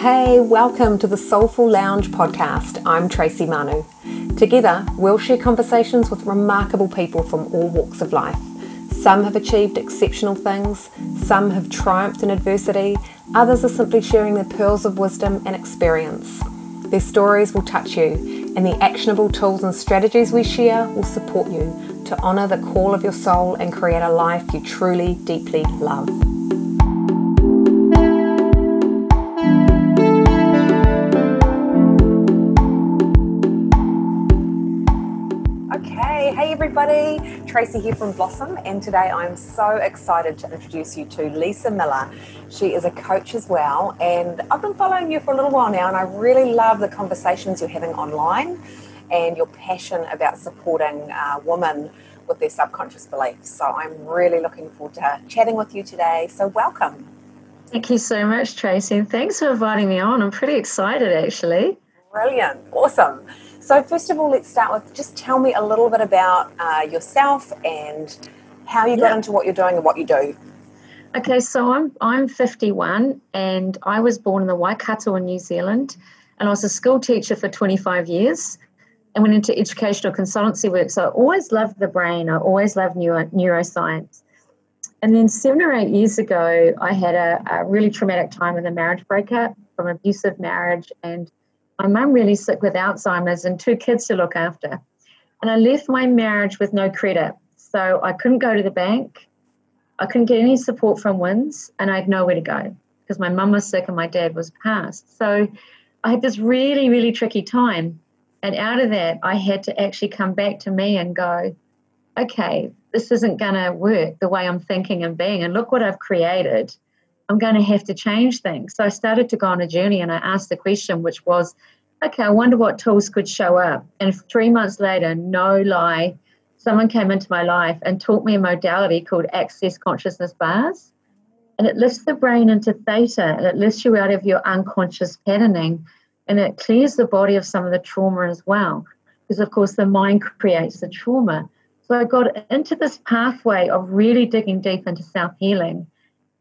Hey, welcome to the Soul Full Lounge podcast. I'm Tracy Manu. Together, we'll share conversations with remarkable people from all walks of life. Some have achieved exceptional things, some have triumphed in adversity, others are simply sharing their pearls of wisdom and experience. Their stories will touch you, and the actionable tools and strategies we share will support you to honour the call of your soul and create a life you truly, deeply love. Everybody, Tracy here from Blossom, and today I'm so excited to introduce you to Lisa Miller. She is a coach as well, and I've been following you for a little while now, and I really love the conversations you're having online and your passion about supporting uh, women with their subconscious beliefs. So I'm really looking forward to chatting with you today. So, welcome. Thank you so much, Tracy, and thanks for inviting me on. I'm pretty excited actually. Brilliant, awesome. So, first of all, let's start with just tell me a little bit about uh, yourself and how you got into what you're doing and what you do. Okay, so I'm I'm 51 and I was born in the Waikato in New Zealand, and I was a school teacher for 25 years, and went into educational consultancy work. So I always loved the brain. I always loved neuro, neuroscience. And then seven or eight years ago, I had a, a really traumatic time in a marriage breakup from abusive marriage and my mum really sick with Alzheimer's and two kids to look after. And I left my marriage with no credit. So I couldn't go to the bank. I couldn't get any support from WINZ and I had nowhere to go because my mum was sick and my dad was passed. So I had this really, really tricky time. And out of that, I had to actually come back to me and go, okay, this isn't going to work the way I'm thinking and being. And look what I've created. I'm going to have to change things. So I started to go on a journey and I asked the question, which was, okay, I wonder what tools could show up. And three months later, no lie, someone came into my life and taught me a modality called Access Consciousness Bars. And it lifts the brain into theta and it lifts you out of your unconscious patterning and it clears the body of some of the trauma as well. Because, of course, the mind creates the trauma. So I got into this pathway of really digging deep into self healing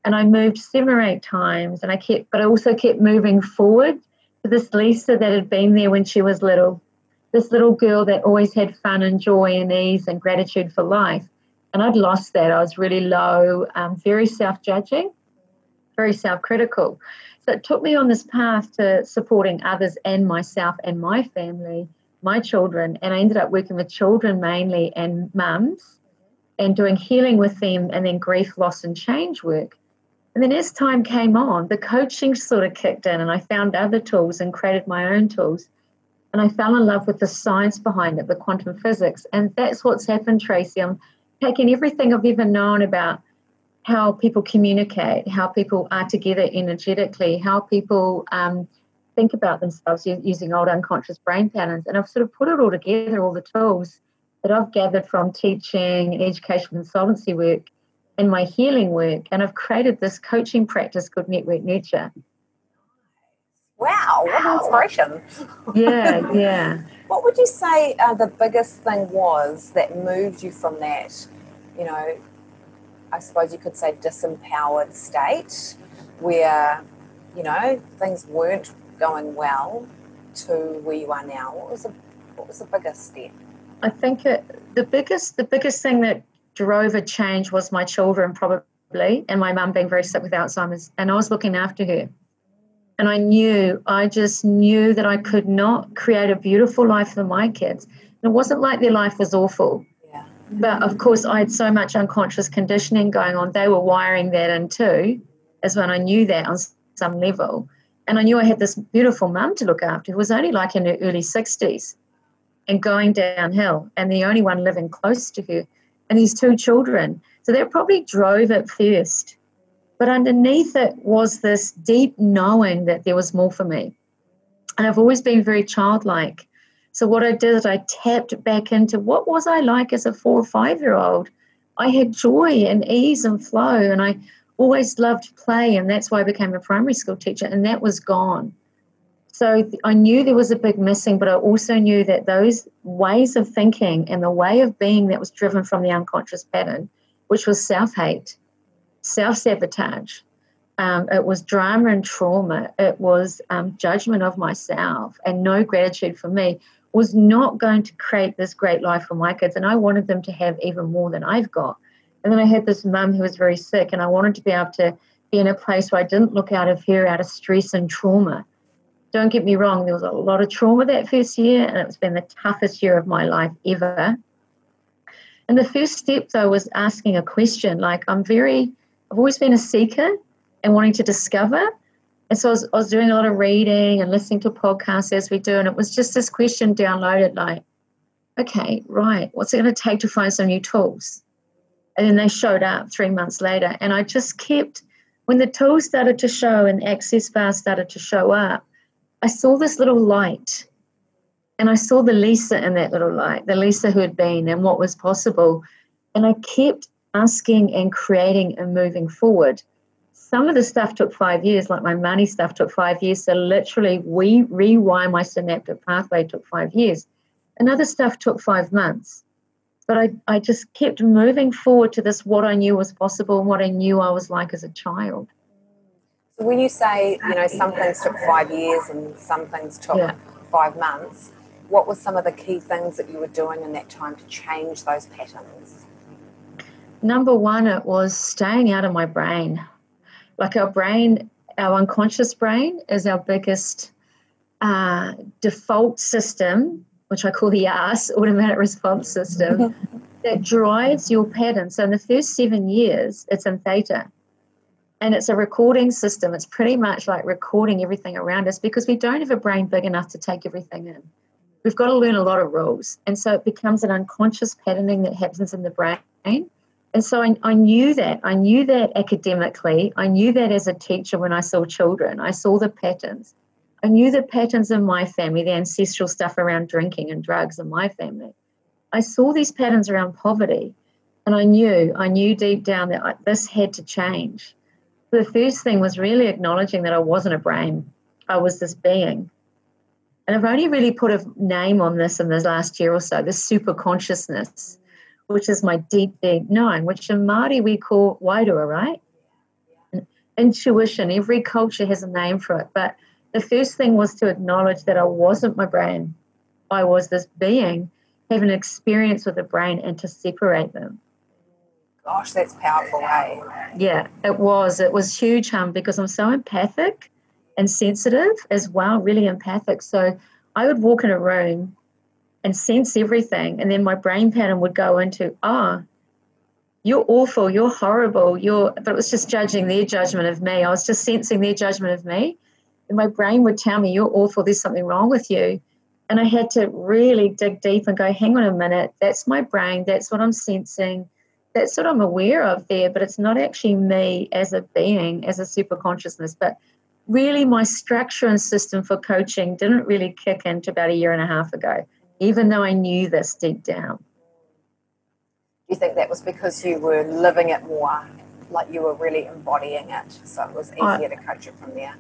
and I moved seven or eight times and I kept but I also kept moving forward to this Lisa that had been there when she was little. This little girl that always had fun and joy and ease and gratitude for life. And I'd lost that. I was really low, um, very self judging, very self critical. So it took me on this path to supporting others and myself and my family, my children. And I ended up working with children mainly and mums and doing healing with them and then grief, loss, and change work. And then as time came on, the coaching sort of kicked in, and I found other tools and created my own tools. And I fell in love with the science behind it, the quantum physics. And that's what's happened, Tracy. I'm taking everything I've ever known about how people communicate, how people are together energetically, how people um, think about themselves using old unconscious brain patterns. And I've sort of put it all together, all the tools that I've gathered from teaching and consultancy work in my healing work. And I've created this coaching practice called Network Nurture. Wow, what an inspiration. Yeah, yeah. what would you say uh, the biggest thing was that moved you from that, you know, I suppose you could say disempowered state where, you know, things weren't going well to where you are now? What was the, what was the biggest step? I think it, the biggest the biggest thing that drove a change was my children, probably, and my mum being very sick with Alzheimer's. And I was looking after her. And I knew, I just knew that I could not create a beautiful life for my kids. And it wasn't like their life was awful. Yeah. But of course, I had so much unconscious conditioning going on. They were wiring that in too, as when I knew that on some level. And I knew I had this beautiful mum to look after who was only like in her early 60s and going downhill, and the only one living close to her and his two children. So that probably drove it first. But underneath it was this deep knowing that there was more for me. And I've always been very childlike. So what I did I tapped back into what was I like as a four or five year old. I had joy and ease and flow, and I always loved play, and that's why I became a primary school teacher, and that was gone. So I knew there was a big missing, but I also knew that those ways of thinking and the way of being that was driven from the unconscious pattern, which was self hate, self sabotage, Um, it was drama and trauma. It was um, judgment of myself and no gratitude for me was not going to create this great life for my kids. And I wanted them to have even more than I've got. And then I had this mum who was very sick, and I wanted to be able to be in a place where I didn't look out of her out of stress and trauma. Don't get me wrong, there was a lot of trauma that first year, and it's been the toughest year of my life ever. And the first step, though, was asking a question. Like, I'm very, I've always been a seeker and wanting to discover. And so I was, I was doing a lot of reading and listening to podcasts as we do. And it was just this question downloaded like, okay, right, what's it going to take to find some new tools? And then they showed up three months later. And I just kept, when the tools started to show and access bars started to show up, I saw this little light. And I saw the Lisa in that little light, the Lisa who had been and what was possible. And I kept asking and creating and moving forward some of the stuff took five years, like my money stuff took five years. So literally, we rewire my synaptic pathway took five years. Another stuff took five months. But I, I just kept moving forward to this what I knew was possible and what I knew I was like as a child. When you say, you know, some things took five years and some things took yeah. five months, what were some of the key things that you were doing in that time to change those patterns? Number one, it was staying out of my brain like our brain, our unconscious brain is our biggest uh, default system, which I call the ARS, automatic response system, that drives your pattern. So in the first seven years, it's in theta. And it's a recording system. It's pretty much like recording everything around us because we don't have a brain big enough to take everything in. We've got to learn a lot of rules. And so it becomes an unconscious patterning that happens in the brain and so I, I, knew that. I knew that academically. I knew that as a teacher when I saw children. I saw the patterns. I knew the patterns in my family, the ancestral stuff around drinking and drugs in my family. I saw these patterns around poverty. And I knew, I knew deep down that I, this had to change. The first thing was really acknowledging that I wasn't a brain, I was this being. And I've only really put a name on this in the last year or so, this super consciousness which is my deep, deep knowing, which in Māori we call wairua, right? Intuition. Every culture has a name for it. But the first thing was to acknowledge that I wasn't my brain. I was this being, have an experience with the brain and to separate them. Gosh, that's powerful, hey? Yeah, it was. It was huge, hum, because I'm so empathic and sensitive as well, really empathic. So I would walk in a room and sense everything. And then my brain pattern would go into, ah, oh, you're awful, you're horrible, you're, but it was just judging their judgment of me. I was just sensing their judgment of me. And my brain would tell me, you're awful, there's something wrong with you. And I had to really dig deep and go, hang on a minute, that's my brain, that's what I'm sensing, that's what I'm aware of there, but it's not actually me as a being, as a super consciousness. But really, my structure and system for coaching didn't really kick into about a year and a half ago even though I knew this deep down. Do you think that was because you were living it more, like you were really embodying it, so it was easier I, to coach it from there?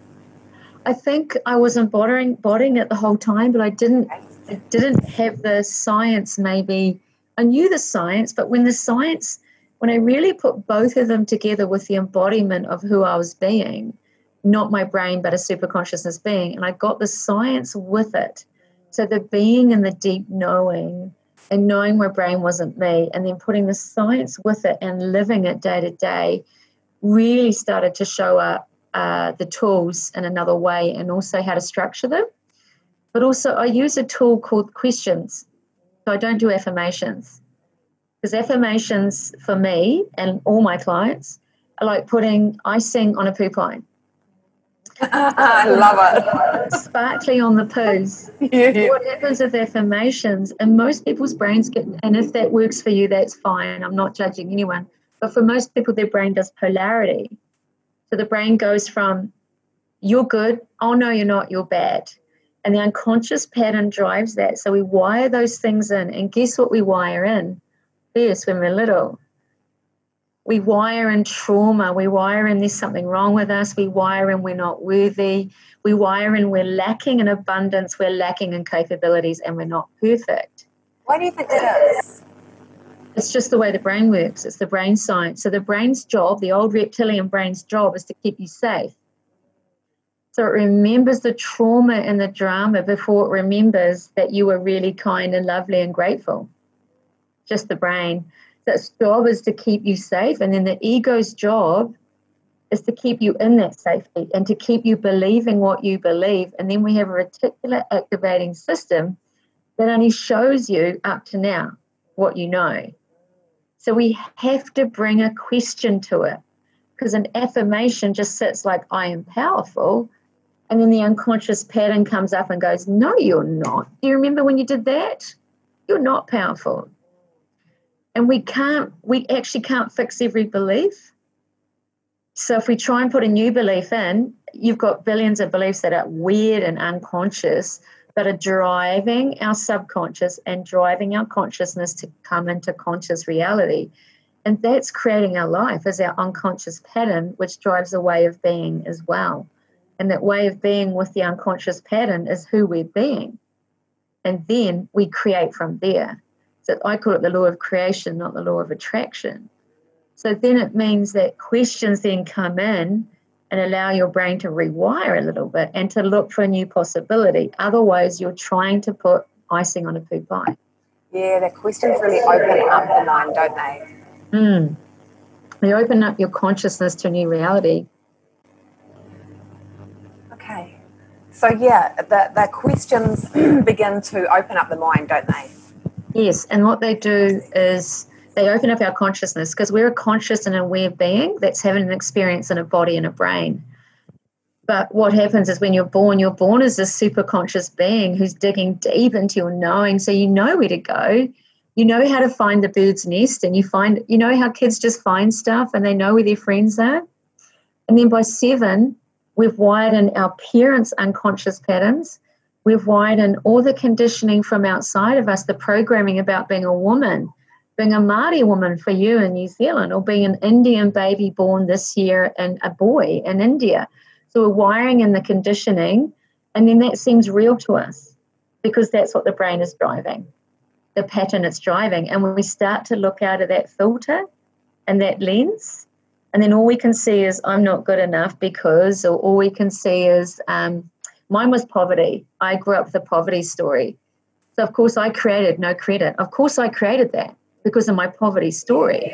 I think I was embodying, embodying it the whole time, but I didn't. I didn't have the science. Maybe I knew the science, but when the science, when I really put both of them together with the embodiment of who I was being, not my brain, but a super consciousness being, and I got the science with it so the being and the deep knowing and knowing my brain wasn't me and then putting the science with it and living it day to day really started to show up uh, the tools in another way and also how to structure them. But also, I use a tool called questions. So I don't do affirmations because affirmations for me and all my clients are like putting icing on a poop line. I love it. Sparkly on the poos. Yeah. What happens with affirmations, and most people's brains get, and if that works for you, that's fine. I'm not judging anyone. But for most people, their brain does polarity. So the brain goes from, you're good, oh no, you're not, you're bad. And the unconscious pattern drives that. So we wire those things in. And guess what we wire in? First, when we're little, we wire in trauma, we wire in there's something wrong with us, we wire in we're not worthy, we wire in we're lacking in abundance, we're lacking in capabilities, and we're not perfect. Why do you think that is? It's just the way the brain works. It's the brain science. So the brain's job, the old reptilian brain's job, is to keep you safe. So it remembers the trauma and the drama before it remembers that you were really kind and lovely and grateful. Just the brain. Its job is to keep you safe. And then the ego's job is to keep you in that safety and to keep you believing what you believe. And then we have a reticular activating system that only shows you up to now what you know. So we have to bring a question to it because an affirmation just sits like, I am powerful. And then the unconscious pattern comes up and goes, No, you're not. Do you remember when you did that? You're not powerful. And we can't, we actually can't fix every belief. So if we try and put a new belief in, you've got billions of beliefs that are weird and unconscious that are driving our subconscious and driving our consciousness to come into conscious reality. And that's creating our life as our unconscious pattern, which drives a way of being as well. And that way of being with the unconscious pattern is who we're being. And then we create from there. So I call it the law of creation, not the law of attraction. So then it means that questions then come in and allow your brain to rewire a little bit and to look for a new possibility. Otherwise, you're trying to put icing on a poo pie. Yeah, the questions really open up the mind, don't they? Mm. They open up your consciousness to a new reality. Okay. So, yeah, the, the questions begin to open up the mind, don't they? Yes, and what they do is they open up our consciousness because we're a conscious and aware being that's having an experience in a body and a brain. But what happens is when you're born, you're born as a super conscious being who's digging deep into your knowing. So you know where to go. You know how to find the bird's nest, and you find, you know how kids just find stuff and they know where their friends are. And then by seven, we've wired in our parents' unconscious patterns. We've wired in all the conditioning from outside of us, the programming about being a woman, being a Māori woman for you in New Zealand or being an Indian baby born this year and a boy in India. So we're wiring in the conditioning, and then that seems real to us because that's what the brain is driving, the pattern it's driving. And when we start to look out of that filter and that lens, and then all we can see is I'm not good enough because, or all we can see is um, mine was poverty. I grew up with a poverty story. So, of course, I created no credit. Of course, I created that because of my poverty story.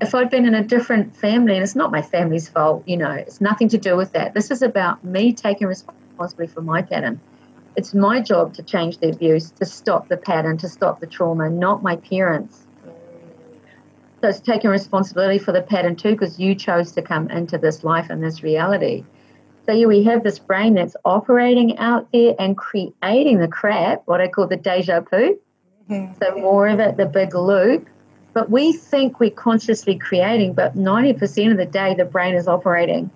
If I'd been in a different family, and it's not my family's fault, you know, it's nothing to do with that. This is about me taking responsibility for my pattern. It's my job to change the abuse, to stop the pattern, to stop the trauma, not my parents. So it's taking responsibility for the pattern too, because you chose to come into this life and this reality. So yeah, we have this brain that's operating out there and creating the crap, what I call the deja vu. Mm-hmm. So more of it, the big loop. But we think we're consciously creating, but 90% of the day the brain is operating.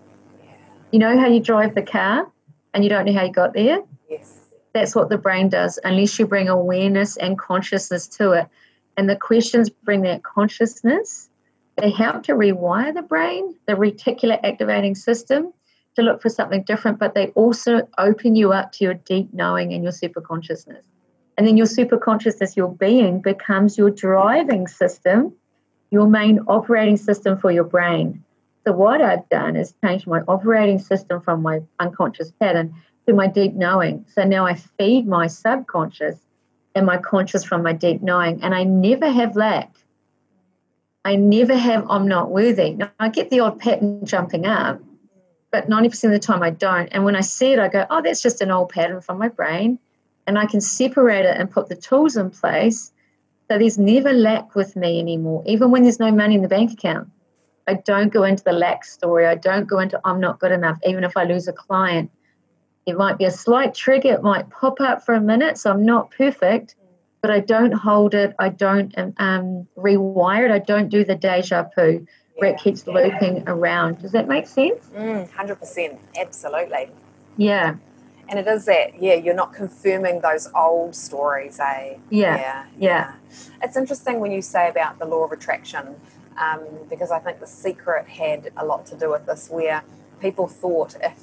You know how you drive the car and you don't know how you got there? Yes. That's what the brain does, unless you bring awareness and consciousness to it. And the questions bring that consciousness. They help to rewire the brain, the reticular activating system, to look for something different, but they also open you up to your deep knowing and your super consciousness. And then your super consciousness, your being, becomes your driving system, your main operating system for your brain. So, what I've done is changed my operating system from my unconscious pattern to my deep knowing. So now I feed my subconscious and my conscious from my deep knowing, and I never have lack. I never have I'm not worthy. Now, I get the odd pattern jumping up, but 90% of the time I don't. And when I see it, I go, oh, that's just an old pattern from my brain and I can separate it and put the tools in place so there's never lack with me anymore, even when there's no money in the bank account. I don't go into the lack story. I don't go into I'm not good enough, even if I lose a client. It might be a slight trigger, it might pop up for a minute, so I'm not perfect, but I don't hold it. I don't um, rewire it. I don't do the deja vu it keeps looping around. Does that make sense? Mm, 100%. Absolutely. Yeah. And it is that, yeah, you're not confirming those old stories, eh? Yeah. Yeah. yeah. It's interesting when you say about the law of attraction, um, because I think the secret had a lot to do with this, where people thought if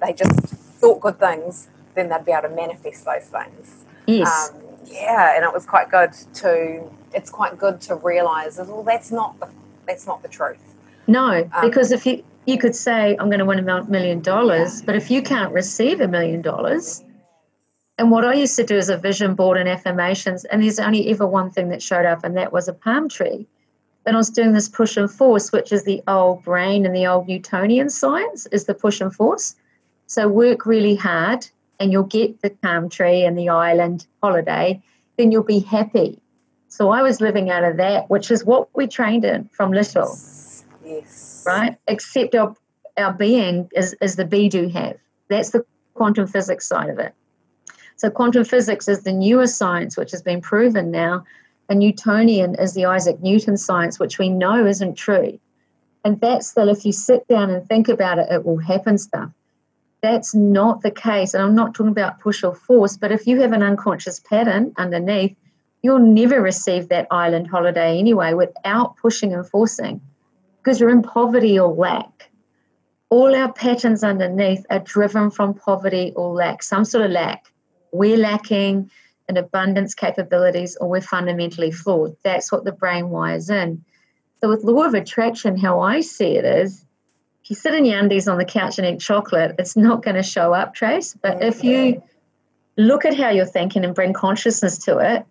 they just thought good things, then they'd be able to manifest those things. Yes. Um, Yeah, and it was quite good to. It's quite good to realise that well, that's not the that's not the truth. No, um, because if you you could say I'm going to win a million dollars, but if you can't receive a million dollars, and what I used to do is a vision board and affirmations, and there's only ever one thing that showed up, and that was a palm tree. Then I was doing this push and force, which is the old brain and the old Newtonian science, is the push and force. So work really hard, and you'll get the palm tree and the island holiday. Then you'll be happy. So I was living out of that, which is what we trained in from little. Yes. Right? Except our, our being is, is the be do have. That's the quantum physics side of it. So quantum physics is the newer science, which has been proven now. And Newtonian is the Isaac Newton science, which we know isn't true. And that's that if you sit down and think about it, it will happen stuff. That's not the case. And I'm not talking about push or force, but if you have an unconscious pattern underneath, you'll never receive that island holiday anyway without pushing and forcing because you're in poverty or lack. All our patterns underneath are driven from poverty or lack, some sort of lack. We're lacking in abundance capabilities or we're fundamentally flawed. That's what the brain wires in. So, with law of attraction, how I see it is if you sit in your undies on the couch and eat chocolate, it's not going to show up, Trace. But if you look at how you're thinking and bring consciousness to it,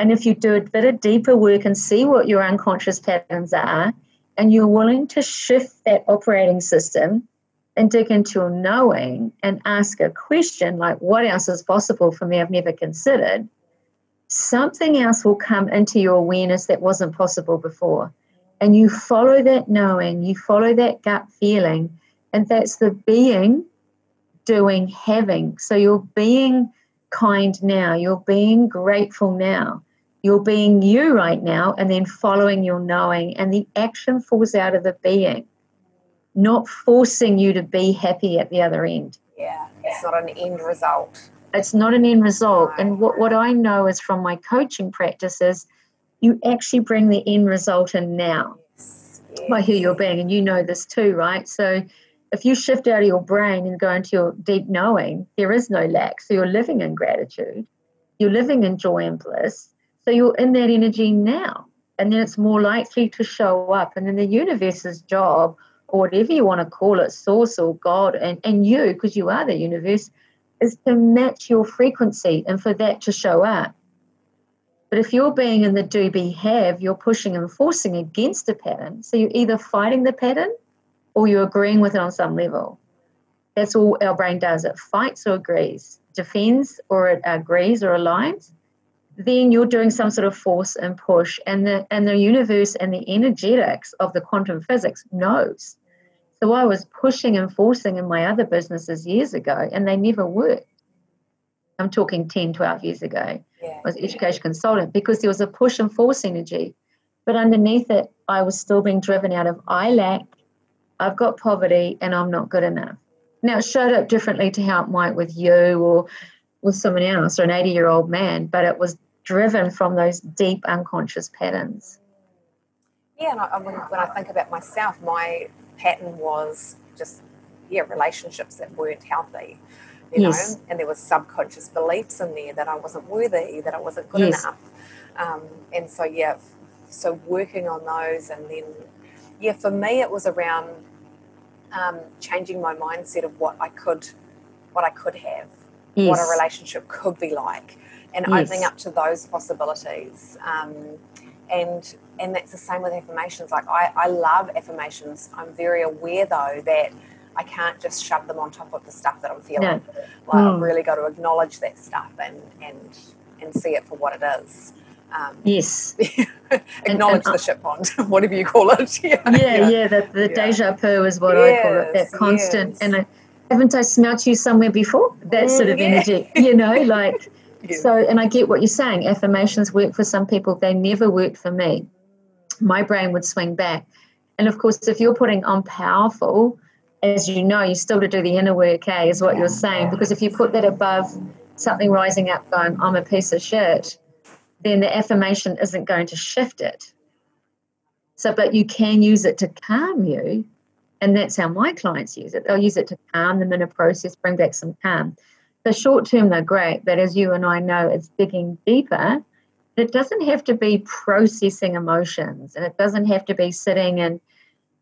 and if you do a bit of deeper work and see what your unconscious patterns are, and you're willing to shift that operating system and dig into your knowing and ask a question like, what else is possible for me I've never considered? Something else will come into your awareness that wasn't possible before. And you follow that knowing, you follow that gut feeling, and that's the being, doing, having. So you're being kind now, you're being grateful now you're being you right now and then following your knowing and the action falls out of the being not forcing you to be happy at the other end. Yeah it's not an end result. It's not an end result. And what, what i know is from my coaching practices you actually bring the end result in now. Yes. Yes. by who you're being and you know this too right? So if you shift out of your brain and go into your deep knowing there is no lack. So you're living in gratitude. You're living in joy and bliss so you're in that energy now. And then it's more likely to show up. And then the universe's job, or whatever you want to call it, source or God, and, and you, because you are the universe, is to match your frequency and for that to show up. But if you're being in the do be have, you're pushing and forcing against a pattern. So you're either fighting the pattern or you're agreeing with it on some level. That's all our brain does. It fights or agrees, defends or it agrees or aligns then you're doing some sort of force and push and the and the universe and the energetics of the quantum physics knows. So i was pushing and forcing in my other businesses years ago and they never worked. I'm talking 10 12 years ago. Yeah. i was education consultant because there was a push and force energy. But underneath it i was still being driven out of i lack i've got poverty and i'm not good enough. Now it showed up differently to how it might with you or with someone else or an 80 year old man, but it was driven from those deep unconscious patterns. Yeah, and I, when, when I think about myself, my pattern was just, yeah, relationships that weren't healthy, you yes. know, and there was subconscious beliefs in there that I wasn't worthy, that I wasn't good yes. enough. Um, and so, yeah, so working on those and then, yeah, for me it was around um, changing my mindset of what I could, what I could have yes. what a relationship could be like and yes. opening up to those possibilities. Um, and and that's the same with affirmations. Like I, I love affirmations. I'm very aware though that I can't just shove them on top of the stuff that I'm feeling. No. Like mm. I've really got to acknowledge that stuff and and and see it for what it is. Um, yes. acknowledge and, and, the ship pond, whatever you call it. yeah, yeah, yeah, the, the yeah. deja vu is what yes, I call it. That constant yes. and. I, haven't I smelt you somewhere before? That mm, sort of yeah. energy, you know, like. Yeah. So, and I get what you're saying. Affirmations work for some people, they never worked for me. My brain would swing back. And of course, if you're putting on powerful, as you know, you still to do the inner work, eh, is what you're saying. Because if you put that above something rising up going, I'm a piece of shit, then the affirmation isn't going to shift it. So, but you can use it to calm you and that's how my clients use it. They'll use it to calm them in a process, bring back some calm. The short term they're great, but as you and I know, it's digging deeper. It doesn't have to be processing emotions, and it doesn't have to be sitting and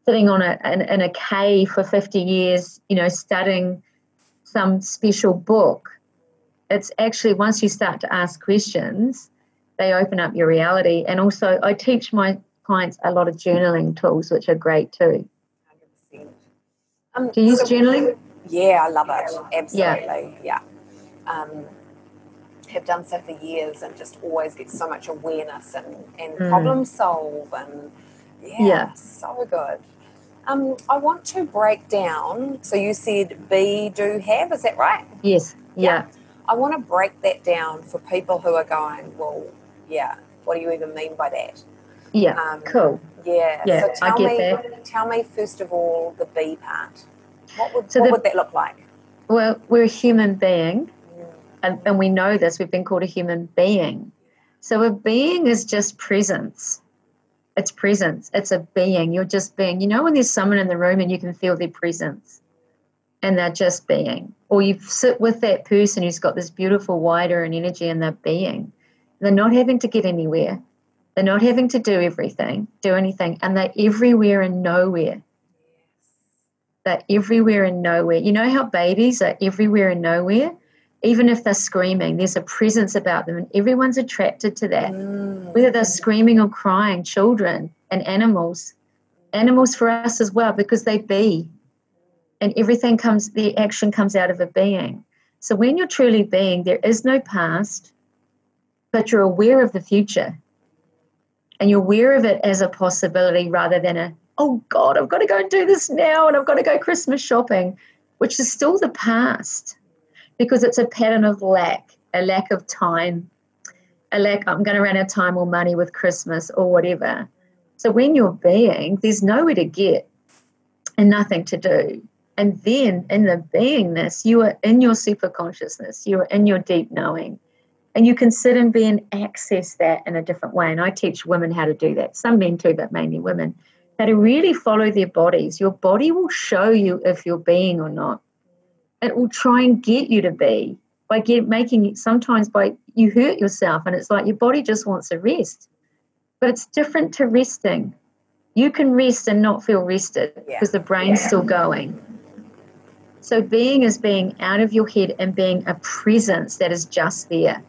sitting on a in, in a cave for 50 years, you know, studying some special book. It's actually once you start to ask questions, they open up your reality. And also, I teach my clients a lot of journaling tools, which are great too. 100%. Um, Do you use so, journaling? Yeah, I love it. Absolutely. Yeah. yeah. Um, have done so for years and just always get so much awareness and, and mm. problem solve and yeah, yeah, so good. Um, I want to break down. So you said be, do, have. Is that right? Yes. Yeah. yeah. I want to break that down for people who are going, well, yeah, what do you even mean by that? Yeah. Um, cool. Yeah. Yeah. So tell I get me, that. Tell me first of all the be part. What would, so what the, would that look like? Well, we're a human being, and, and we know this. We've been called a human being. So a being is just presence. It's presence. It's a being. You're just being. You know when there's someone in the room and you can feel their presence, and they're just being. Or you sit with that person who's got this beautiful wider and energy, and they're being. They're not having to get anywhere. They're not having to do everything, do anything, and they're everywhere and nowhere. They're everywhere and nowhere. You know how babies are everywhere and nowhere? even if they're screaming, there's a presence about them, and everyone's attracted to that. Mm. Whether they're screaming or crying, children and animals, animals for us as well, because they be, and everything comes, the action comes out of a being. So when you're truly being, there is no past, but you're aware of the future, and you're aware of it as a possibility rather than a oh God, I've got to go and do this now, and I've got to go Christmas shopping, which is still the past because it's a pattern of lack, a lack of time, a lack, I'm going to run out of time or money with Christmas or whatever. So when you're being, there's nowhere to get and nothing to do. And then in the beingness, you are in your super consciousness, you are in your deep knowing. And you can sit and be and access that in a different way. And I teach women how to do that. Some men too, but mainly women. To really follow their bodies. Your body will show you if you're being or not it will try and get you to be by get, making it sometimes by you hurt yourself and it's like your body just wants a rest but it's different to resting you can rest and not feel rested yeah. because the brain's yeah. still going so being is being out of your head and being a presence that is just there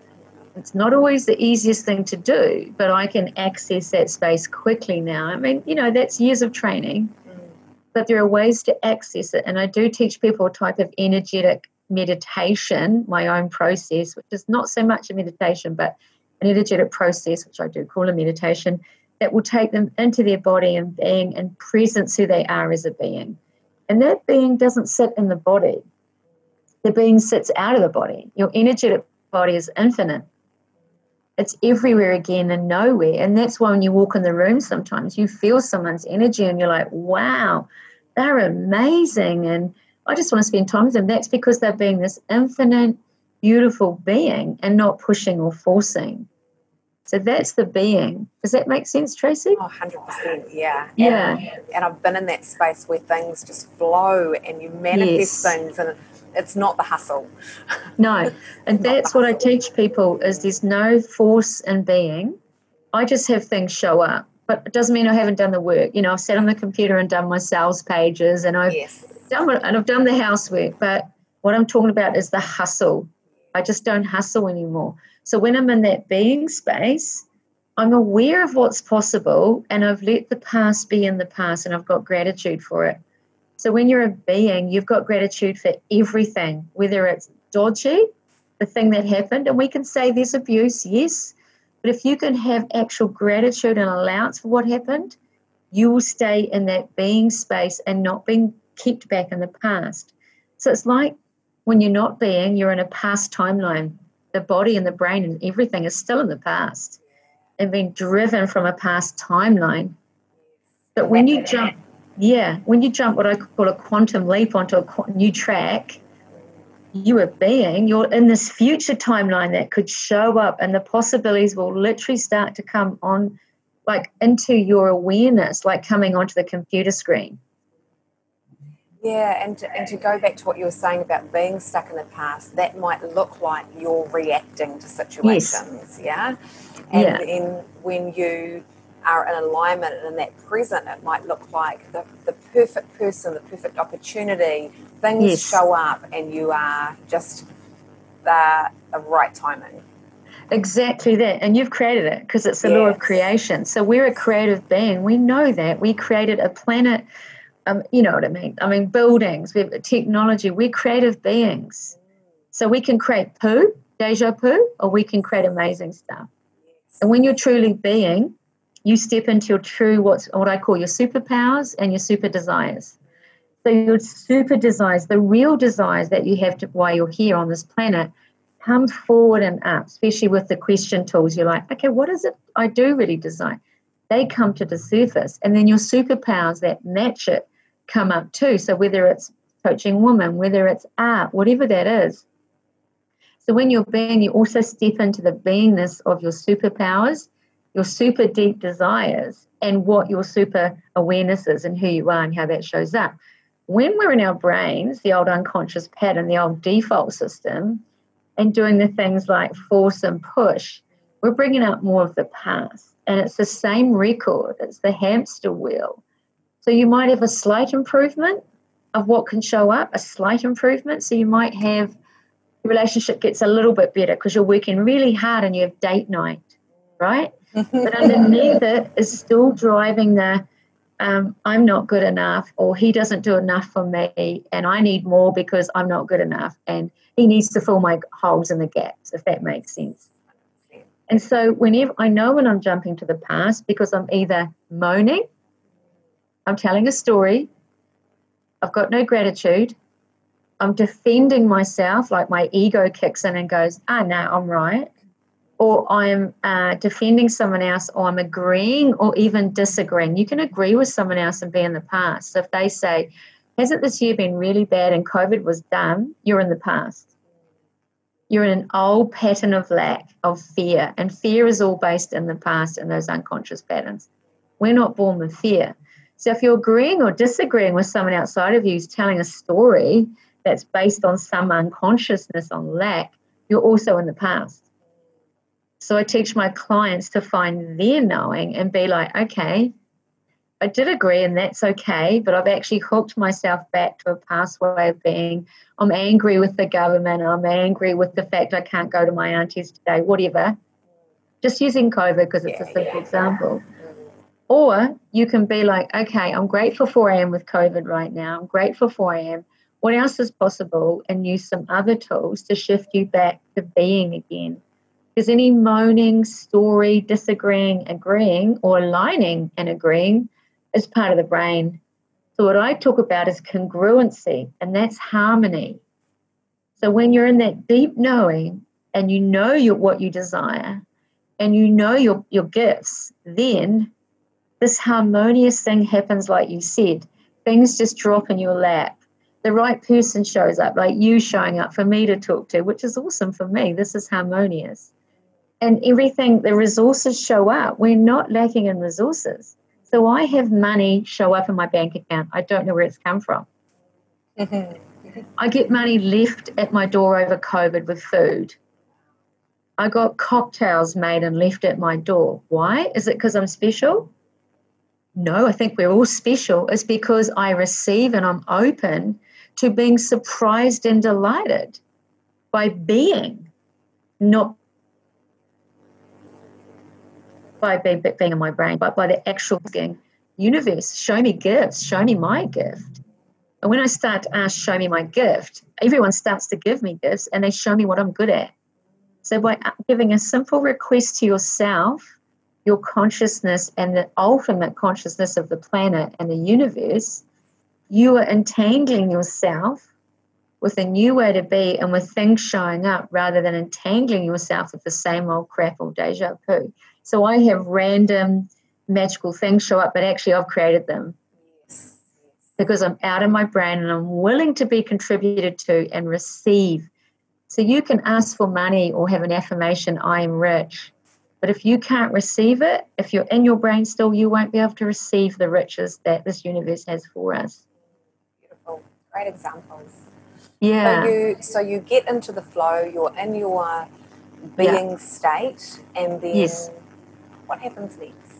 it's not always the easiest thing to do but i can access that space quickly now i mean you know that's years of training mm. but there are ways to access it. And I do teach people a type of energetic meditation, my own process, which is not so much a meditation, but an energetic process, which I do call a meditation, that will take them into their body and being and presence who they are as a being. And that being doesn't sit in the body. The being sits out of the body. Your energetic body is infinite. It's everywhere again and nowhere. And that's why when you walk in the room sometimes you feel someone's energy and you're like, wow, they're amazing. And I just want to spend time with them. That's because they're being this infinite, beautiful being and not pushing or forcing. So that's the being. Does that make sense, Tracy? Oh, 100%. Yeah. Yeah. And, and I've been in that space where things just flow and you manifest yes. things and it's not the hustle. No, and that's what I teach people is there's no force in being. I just have things show up, but it doesn't mean I haven't done the work. You know, I've sat on the computer and done my sales pages, and I've yes. done and I've done the housework. But what I'm talking about is the hustle. I just don't hustle anymore. So when I'm in that being space, I'm aware of what's possible, and I've let the past be in the past, and I've got gratitude for it. So when you're a being, you've got gratitude for everything, whether it's dodgy, the thing that happened, and we can say there's abuse, yes, but if you can have actual gratitude and allowance for what happened, you will stay in that being space and not being kept back in the past. So it's like when you're not being, you're in a past timeline. The body and the brain and everything is still in the past and being driven from a past timeline. But when you jump yeah, when you jump what I call a quantum leap onto a new track, you are being, you're in this future timeline that could show up, and the possibilities will literally start to come on, like into your awareness, like coming onto the computer screen. Yeah, and to, and to go back to what you were saying about being stuck in the past, that might look like you're reacting to situations, yes. yeah? And yeah. then when you are in alignment and in that present, it might look like the, the perfect person, the perfect opportunity, things yes. show up and you are just the, the right timing. Exactly that. And you've created it because it's the yes. law of creation. So we're a creative being. We know that. We created a planet, um, you know what I mean? I mean, buildings, we have technology. We're creative beings. So we can create poo, deja poo, or we can create amazing stuff. And when you're truly being, you step into your true, what's what I call your superpowers and your super desires. So your super desires, the real desires that you have to why you're here on this planet, come forward and up, especially with the question tools. You're like, okay, what is it I do really desire? They come to the surface. And then your superpowers that match it come up too. So whether it's coaching women, whether it's art, whatever that is. So when you're being, you also step into the beingness of your superpowers, your super deep desires, and what your super awareness is and who you are and how that shows up. When we're in our brains, the old unconscious pattern, the old default system, and doing the things like force and push, we're bringing up more of the past. And it's the same record, it's the hamster wheel. So you might have a slight improvement of what can show up, a slight improvement. So you might have the relationship gets a little bit better because you're working really hard and you have date night, right? but underneath it is still driving the um, I'm not good enough, or he doesn't do enough for me, and I need more because I'm not good enough. And he needs to fill my holes and the gaps, if that makes sense. And so, whenever I know when I'm jumping to the past because I'm either moaning, I'm telling a story, I've got no gratitude, I'm defending myself, like my ego kicks in and goes, ah, no, I'm right. Or I'm uh, defending someone else, or I'm agreeing or even disagreeing. You can agree with someone else and be in the past. So if they say, hasn't this year been really bad and COVID was done? You're in the past. You're in an old pattern of lack, of fear. And fear is all based in the past and those unconscious patterns. We're not born with fear. So if you're agreeing or disagreeing with someone outside of you who's telling a story that's based on some unconsciousness on lack, you're also in the past. So I teach my clients to find their knowing and be like, okay, I did agree, and that's okay, but I've actually hooked myself back to a past way of being. I'm angry with the government. I'm angry with the fact I can't go to my auntie's today, whatever. Just using COVID because it's yeah, a simple yeah. example. Or you can be like, okay, I'm grateful for I am with COVID right now. I'm grateful for I am. What else is possible? And use some other tools to shift you back to being again. Because any moaning, story, disagreeing, agreeing, or aligning and agreeing is part of the brain. So, what I talk about is congruency, and that's harmony. So, when you're in that deep knowing and you know your, what you desire and you know your, your gifts, then this harmonious thing happens, like you said. Things just drop in your lap. The right person shows up, like you showing up for me to talk to, which is awesome for me. This is harmonious. And everything, the resources show up. We're not lacking in resources. So I have money show up in my bank account. I don't know where it's come from. Mm-hmm. I get money left at my door over COVID with food. I got cocktails made and left at my door. Why? Is it because I'm special? No, I think we're all special. It's because I receive and I'm open to being surprised and delighted by being, not by being, being in my brain, but by the actual. Universe, show me gifts, show me my gift. And when I start to ask, show me my gift, everyone starts to give me gifts and they show me what I'm good at. So by giving a simple request to yourself, your consciousness and the ultimate consciousness of the planet and the universe, you are entangling yourself with a new way to be and with things showing up rather than entangling yourself with the same old crap or deja vu. So I have random magical things show up, but actually I've created them. Because I'm out of my brain and I'm willing to be contributed to and receive. So you can ask for money or have an affirmation, I am rich. But if you can't receive it, if you're in your brain still, you won't be able to receive the riches that this universe has for us. Beautiful. Great examples. Yeah. So you so you get into the flow. You're in your being yeah. state, and then yes. What happens next?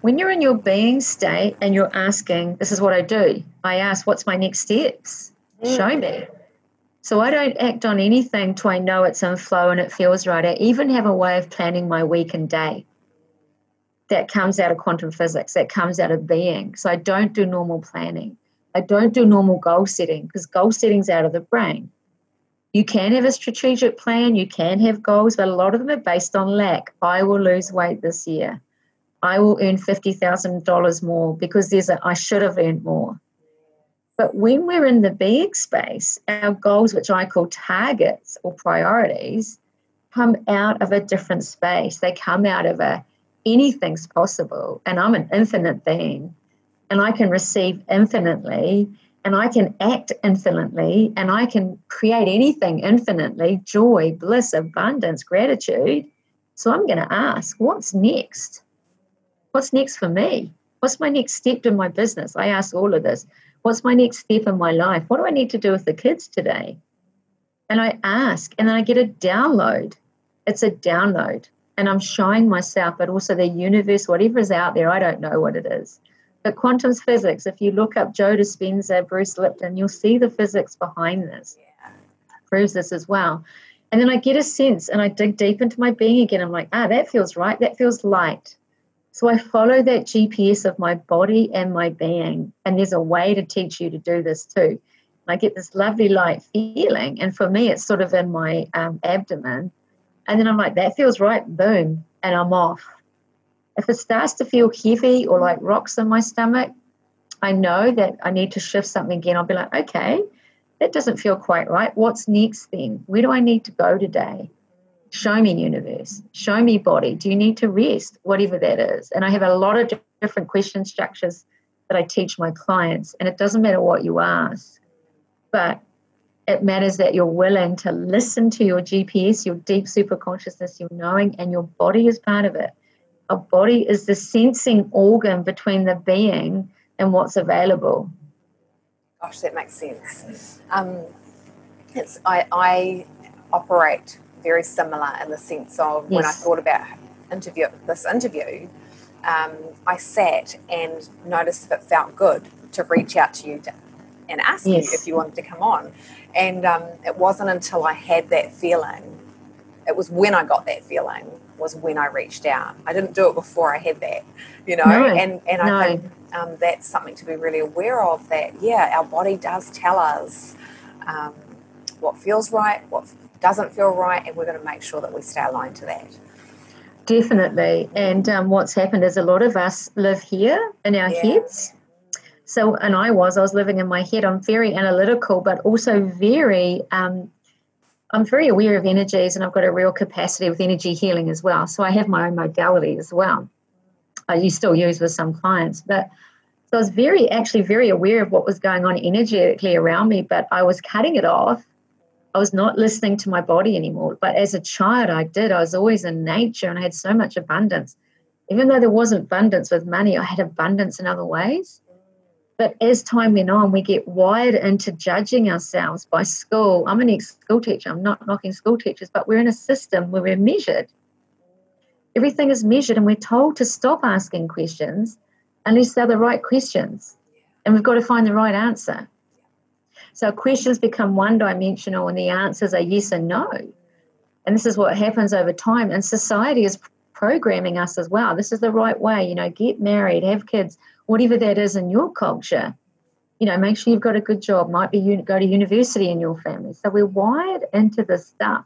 When you're in your being state and you're asking, this is what I do. I ask, what's my next steps? Mm. Show me. So I don't act on anything till I know it's in flow and it feels right. I even have a way of planning my week and day that comes out of quantum physics, that comes out of being. So I don't do normal planning. I don't do normal goal setting because goal setting's out of the brain. You can have a strategic plan, you can have goals, but a lot of them are based on lack. I will lose weight this year. I will earn $50,000 more because there's a I should have earned more. But when we're in the big space, our goals, which I call targets or priorities, come out of a different space. They come out of a anything's possible. And I'm an infinite being. And I can receive infinitely. And I can act infinitely. And I can create anything infinitely joy, bliss, abundance, gratitude. So I'm going to ask, what's next? What's next for me? What's my next step in my business? I ask all of this. What's my next step in my life? What do I need to do with the kids today? And I ask, and then I get a download. It's a download and I'm showing myself, but also the universe, whatever is out there, I don't know what it is. But quantum physics, if you look up Joe Dispenza, Bruce Lipton, you'll see the physics behind this. Yeah. Proves this as well. And then I get a sense and I dig deep into my being again. I'm like, ah, that feels right. That feels light. So I follow that GPS of my body and my being. And there's a way to teach you to do this too. And I get this lovely light feeling. And for me, it's sort of in my um, abdomen and then I'm like, that feels right, boom, and I'm off. If it starts to feel heavy or like rocks in my stomach, I know that I need to shift something again. I'll be like, okay, that doesn't feel quite right. What's next then? Where do I need to go today? Show me, universe. Show me, body. Do you need to rest? Whatever that is. And I have a lot of different question structures that I teach my clients, and it doesn't matter what you ask, but it matters that you're willing to listen to your GPS, your deep super consciousness, your knowing, and your body is part of it. Our body is the sensing organ between the being and what's available. Gosh, that makes sense. Um, it's I, I operate very similar in the sense of yes. when I thought about interview this interview, um, I sat and noticed if it felt good to reach out to you to, and ask yes. you if you wanted to come on. And um, it wasn't until I had that feeling, it was when I got that feeling, was when I reached out. I didn't do it before I had that, you know. No, and and I think um, that's something to be really aware of. That yeah, our body does tell us um, what feels right, what doesn't feel right, and we're going to make sure that we stay aligned to that. Definitely. And um, what's happened is a lot of us live here in our yeah. heads so, and I was, I was living in my head. I'm very analytical, but also very, um, I'm very aware of energies and I've got a real capacity with energy healing as well. So I have my own modality as well. I you still use with some clients, but so I was very, actually very aware of what was going on energetically around me, but I was cutting it off. I was not listening to my body anymore. But as a child, I did. I was always in nature and I had so much abundance. Even though there wasn't abundance with money, I had abundance in other ways. But as time went on, we get wired into judging ourselves by school. I'm an ex school teacher, I'm not knocking school teachers, but we're in a system where we're measured. Everything is measured, and we're told to stop asking questions unless they're the right questions. And we've got to find the right answer. So questions become one dimensional, and the answers are yes and no. And this is what happens over time. And society is programming us as well. This is the right way, you know, get married, have kids, whatever that is in your culture. You know, make sure you've got a good job. Might be you go to university in your family. So we're wired into this stuff.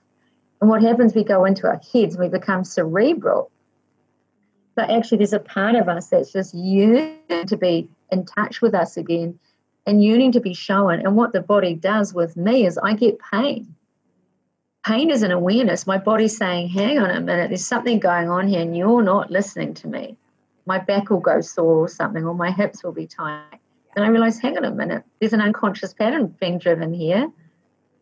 And what happens, we go into our heads, and we become cerebral. But actually, there's a part of us that's just yearning to be in touch with us again and yearning to be shown. And what the body does with me is I get pain. Pain is an awareness. My body's saying, hang on a minute, there's something going on here and you're not listening to me my back will go sore or something, or my hips will be tight. And I realize, hang on a minute, there's an unconscious pattern being driven here.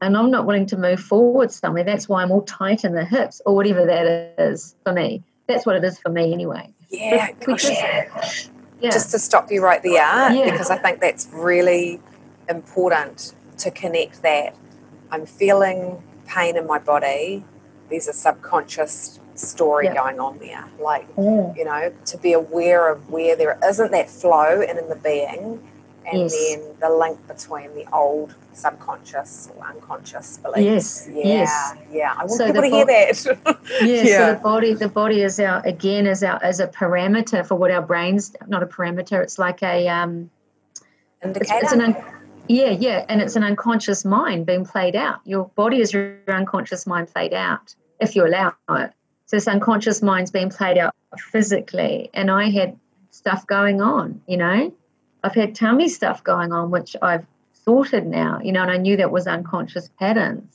And I'm not willing to move forward somewhere. That's why I'm all tight in the hips, or whatever that is for me. That's what it is for me anyway. Yeah, gosh, just, yeah. Just to stop you right there, yeah. because I think that's really important to connect that I'm feeling pain in my body. There's a subconscious story going on there. Like, mm. you know, to be aware of where there isn't that flow and in the being, and yes. then the link between the old subconscious or unconscious beliefs. Yes. Yeah. Yes. Yeah. I want so people to bo- hear that. yeah, yeah. So the body, the body is our again is our as a parameter for what our brains. Not a parameter. It's like a um. Indicator. It's, it's an, yeah, yeah, and it's an unconscious mind being played out. Your body is your unconscious mind played out if you allow it. So this unconscious mind's being played out physically, and I had stuff going on. You know, I've had tummy stuff going on, which I've sorted now. You know, and I knew that was unconscious patterns.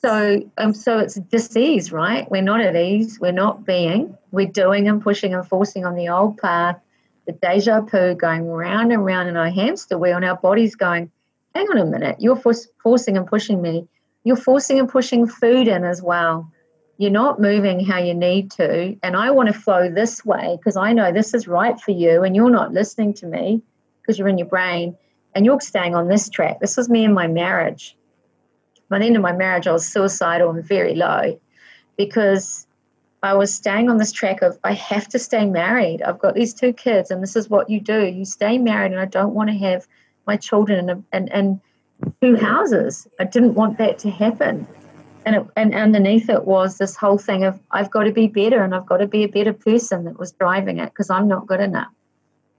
So, um, so it's disease, right? We're not at ease. We're not being. We're doing and pushing and forcing on the old path the deja vu going round and round in our hamster wheel, and our body's going, hang on a minute, you're forcing and pushing me. You're forcing and pushing food in as well. You're not moving how you need to. And I want to flow this way because I know this is right for you, and you're not listening to me because you're in your brain and you're staying on this track. This was me in my marriage. By the end of my marriage, I was suicidal and very low because I was staying on this track of I have to stay married. I've got these two kids, and this is what you do. You stay married, and I don't want to have my children in, a, in, in two houses. I didn't want that to happen. And, it, and underneath it was this whole thing of I've got to be better and I've got to be a better person that was driving it because I'm not good enough.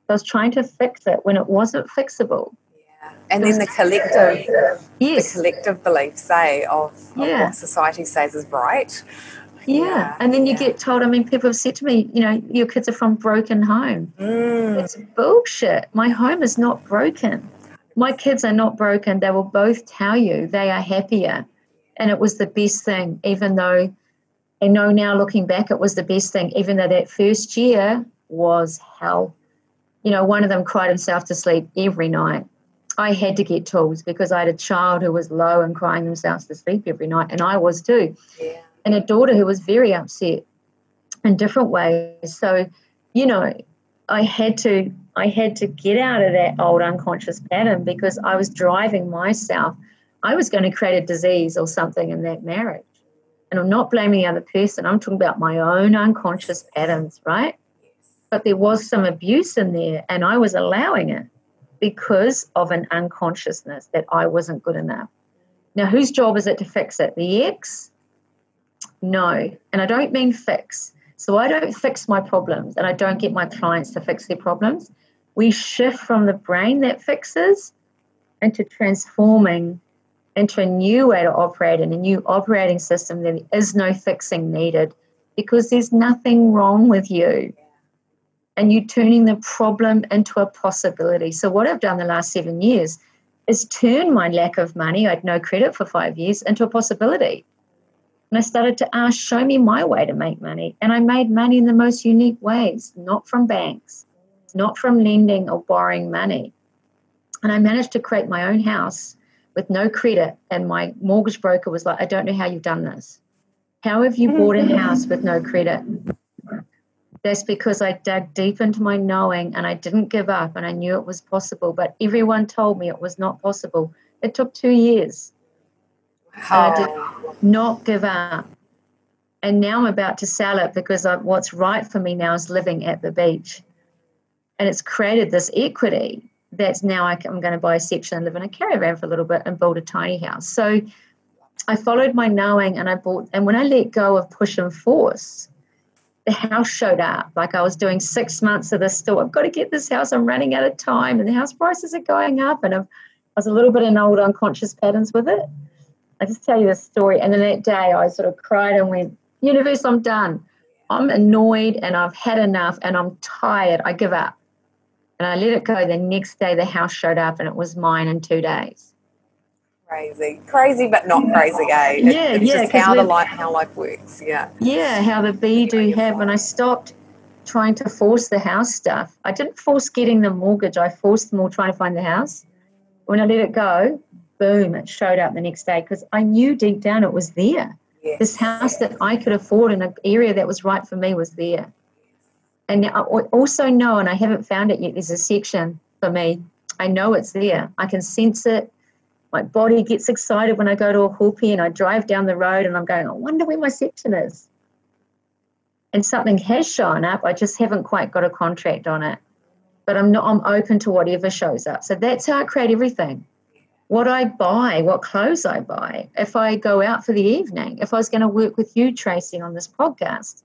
I was trying to fix it when it wasn't fixable. Yeah. And then the collective, yes. the collective beliefs say of, of yeah. what society says is right yeah. yeah. And then you yeah. get told, I mean, people have said to me, you know, your kids are from broken home. Mm. It's bullshit. My home is not broken. My kids are not broken. They will both tell you they are happier. And it was the best thing, even though I know now looking back, it was the best thing, even though that first year was hell. You know, one of them cried himself to sleep every night. I had to get tools because I had a child who was low and crying themselves to sleep every night, and I was too. Yeah and a daughter who was very upset in different ways. So, you know, I had to I had to get out of that old unconscious pattern because I was driving myself. I was going to create a disease or something in that marriage. And I'm not blaming the other person. I'm talking about my own unconscious patterns, right? But there was some abuse in there and I was allowing it because of an unconsciousness that I wasn't good enough. Now, whose job is it to fix it? The ex no. And I don't mean fix. So I don't fix my problems and I don't get my clients to fix their problems. We shift from the brain that fixes into transforming into a new way to operate in a new operating system. There is no fixing needed because there's nothing wrong with you. And you're turning the problem into a possibility. So, what I've done the last seven years is turn my lack of money, I had no credit for five years, into a possibility. And I started to ask, show me my way to make money. And I made money in the most unique ways, not from banks, not from lending or borrowing money. And I managed to create my own house with no credit. And my mortgage broker was like, I don't know how you've done this. How have you bought a house with no credit? That's because I dug deep into my knowing and I didn't give up and I knew it was possible. But everyone told me it was not possible. It took two years. I did oh. not give up. And now I'm about to sell it because I, what's right for me now is living at the beach. And it's created this equity that's now I, am going to buy a section and live in a caravan for a little bit and build a tiny house. So I followed my knowing and I bought, and when I let go of push and force, the house showed up. Like I was doing six months of this still. I've got to get this house. I'm running out of time, and the house prices are going up. And I've, I was a little bit in old unconscious patterns with it. I just tell you the story. And then that day I sort of cried and went, Universe, I'm done. I'm annoyed and I've had enough and I'm tired. I give up. And I let it go. The next day the house showed up and it was mine in two days. Crazy. Crazy but not crazy, eh? It, yeah, it's yeah. Just how the life how life works. Yeah. Yeah, how the bee do you have when I stopped trying to force the house stuff. I didn't force getting the mortgage, I forced them all trying to find the house. When I let it go, boom, it showed up the next day because I knew deep down it was there. Yes. This house that I could afford in an area that was right for me was there. And I also know, and I haven't found it yet, there's a section for me I know it's there. I can sense it. My body gets excited when I go to Ōhope and I drive down the road and I'm going, I wonder where my section is. And something has shown up. I just haven't quite got a contract on it. But I'm not I'm open to whatever shows up. So that's how I create everything. What I buy, what clothes I buy, if I go out for the evening, if I was going to work with you, Tracy, on this podcast,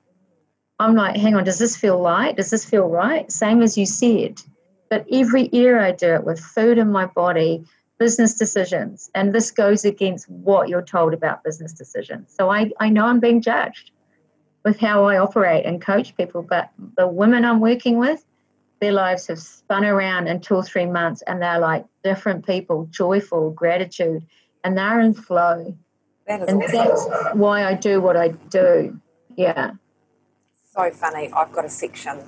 I'm like, hang on, does this feel light? Does this feel right? Same as you said. But every year I do it with food in my body, business decisions. And this goes against what you're told about business decisions. So I, I know I'm being judged with how I operate and coach people. But the women I'm working with, their lives have spun around in two or three months and they're like different people, joyful, gratitude, and they're in flow. That is and awesome. that's why I do what I do. Yeah. so funny. I've got a section